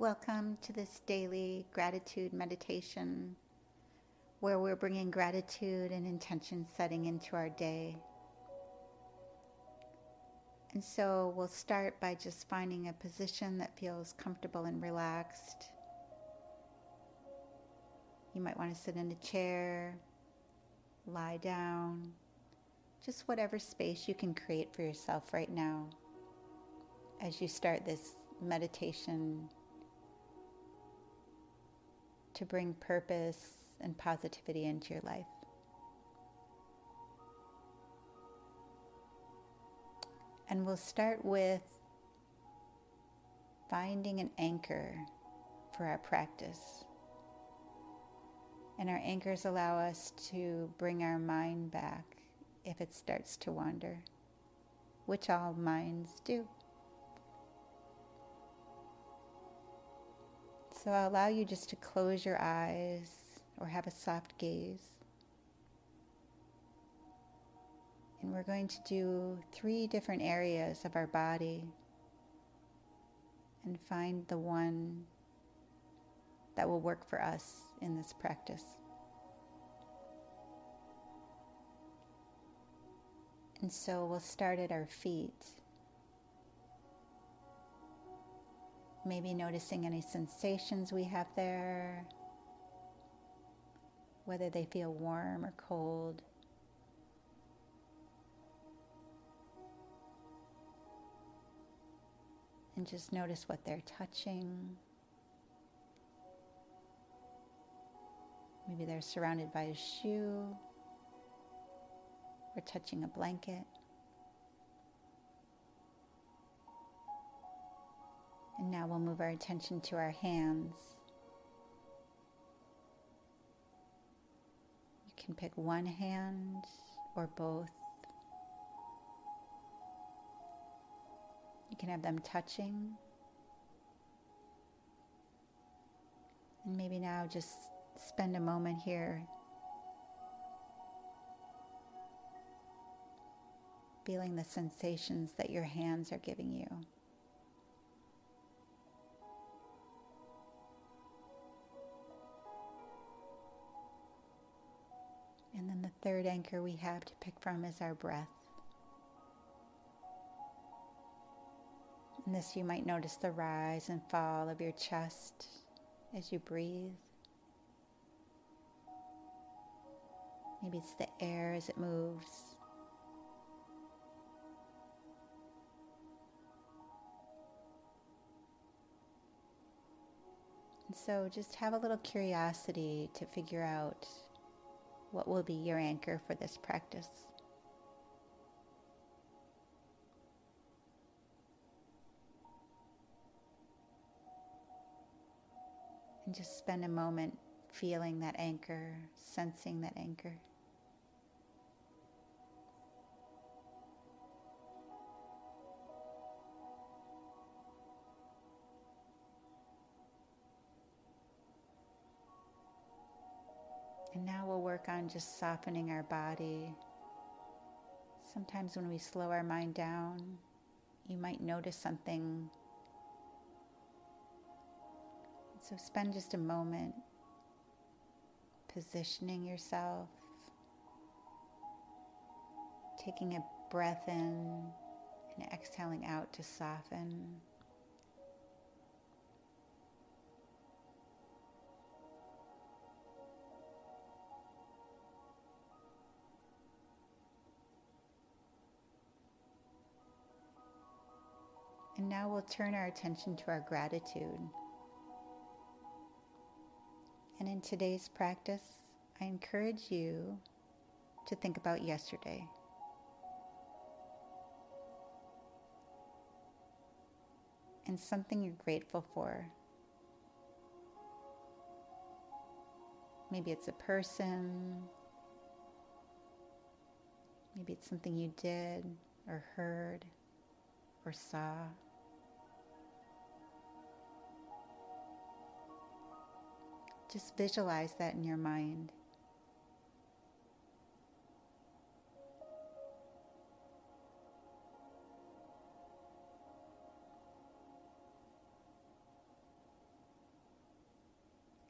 Welcome to this daily gratitude meditation where we're bringing gratitude and intention setting into our day. And so we'll start by just finding a position that feels comfortable and relaxed. You might want to sit in a chair, lie down, just whatever space you can create for yourself right now as you start this meditation to bring purpose and positivity into your life. And we'll start with finding an anchor for our practice. And our anchors allow us to bring our mind back if it starts to wander, which all minds do. So I'll allow you just to close your eyes or have a soft gaze. And we're going to do three different areas of our body and find the one that will work for us in this practice. And so we'll start at our feet. Maybe noticing any sensations we have there, whether they feel warm or cold. And just notice what they're touching. Maybe they're surrounded by a shoe or touching a blanket. And now we'll move our attention to our hands. You can pick one hand or both. You can have them touching. And maybe now just spend a moment here feeling the sensations that your hands are giving you. Third anchor we have to pick from is our breath. In this, you might notice the rise and fall of your chest as you breathe. Maybe it's the air as it moves. And so just have a little curiosity to figure out what will be your anchor for this practice. And just spend a moment feeling that anchor, sensing that anchor. On just softening our body. Sometimes when we slow our mind down, you might notice something. So spend just a moment positioning yourself, taking a breath in and exhaling out to soften. And now we'll turn our attention to our gratitude. And in today's practice, I encourage you to think about yesterday. And something you're grateful for. Maybe it's a person, maybe it's something you did or heard or saw. Just visualize that in your mind.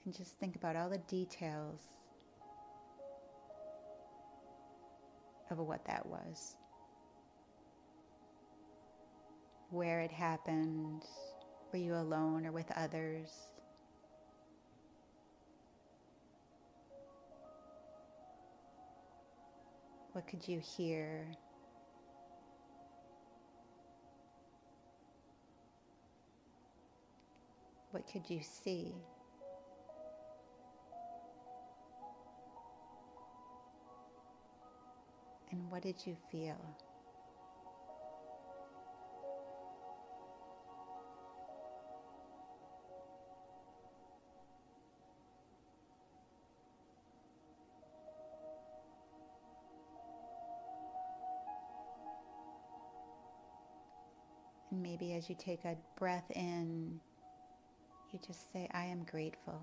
And just think about all the details of what that was. Where it happened, were you alone or with others? What could you hear? What could you see? And what did you feel? Maybe as you take a breath in, you just say, I am grateful.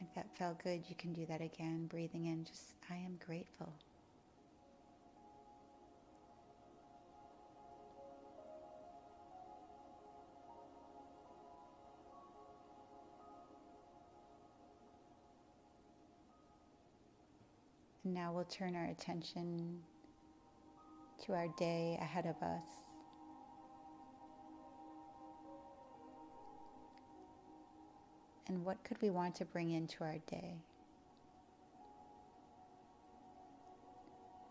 If that felt good, you can do that again, breathing in, just, I am grateful. Now we'll turn our attention to our day ahead of us. And what could we want to bring into our day?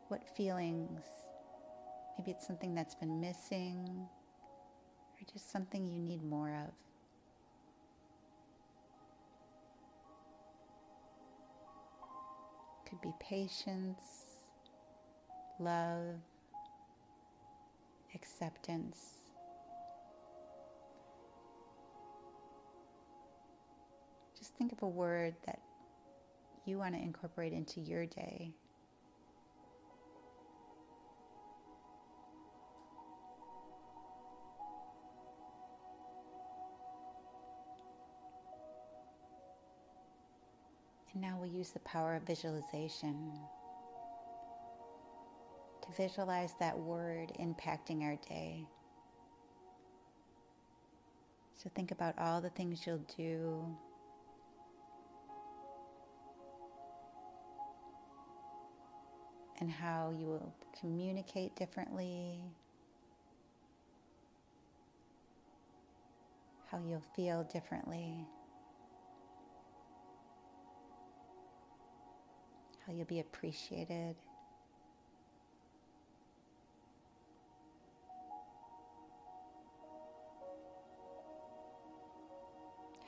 What feelings? Maybe it's something that's been missing or just something you need more of. Could be patience, love, acceptance. Just think of a word that you want to incorporate into your day. And now we'll use the power of visualization to visualize that word impacting our day. So think about all the things you'll do. And how you will communicate differently, how you'll feel differently, how you'll be appreciated.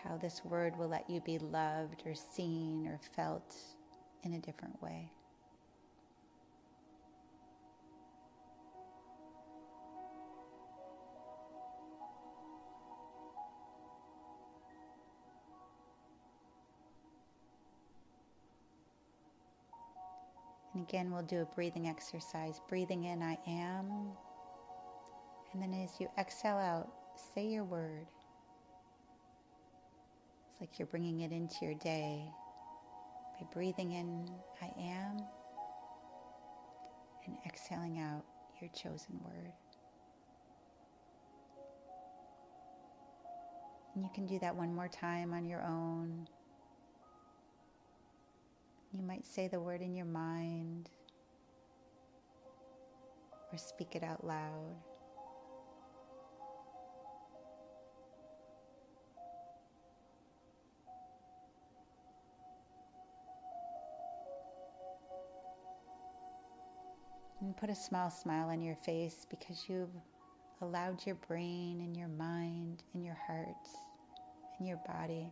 how this word will let you be loved or seen or felt in a different way. Again, we'll do a breathing exercise. Breathing in, I am. And then as you exhale out, say your word. It's like you're bringing it into your day by breathing in, I am, and exhaling out your chosen word. And you can do that one more time on your own. You might say the word in your mind or speak it out loud. And put a small smile on your face because you've allowed your brain and your mind and your heart and your body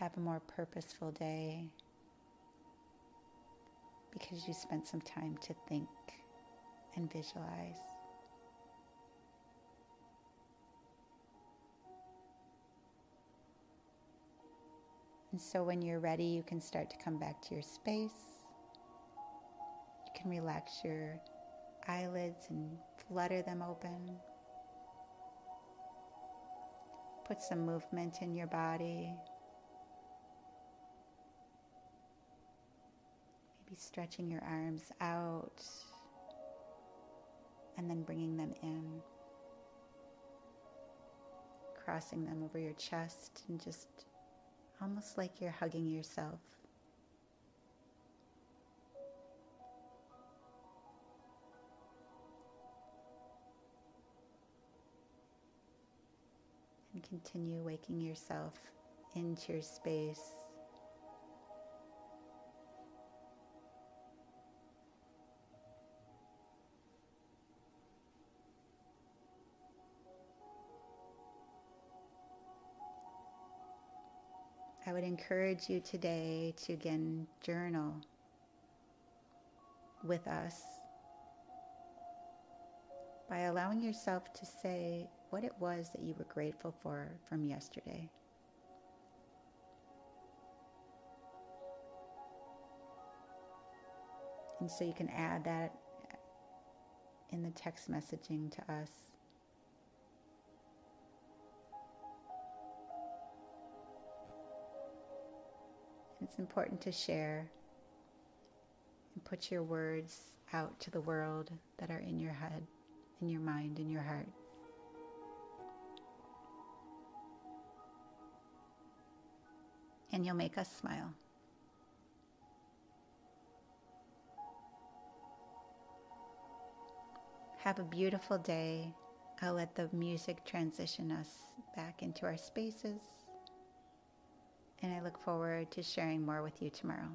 have a more purposeful day because you spent some time to think and visualize. And so when you're ready, you can start to come back to your space. You can relax your eyelids and flutter them open. Put some movement in your body. Be stretching your arms out and then bringing them in, crossing them over your chest and just almost like you're hugging yourself. And continue waking yourself into your space. Would encourage you today to again journal with us by allowing yourself to say what it was that you were grateful for from yesterday. And so you can add that in the text messaging to us. It's important to share and put your words out to the world that are in your head, in your mind, in your heart. And you'll make us smile. Have a beautiful day. I'll let the music transition us back into our spaces and I look forward to sharing more with you tomorrow.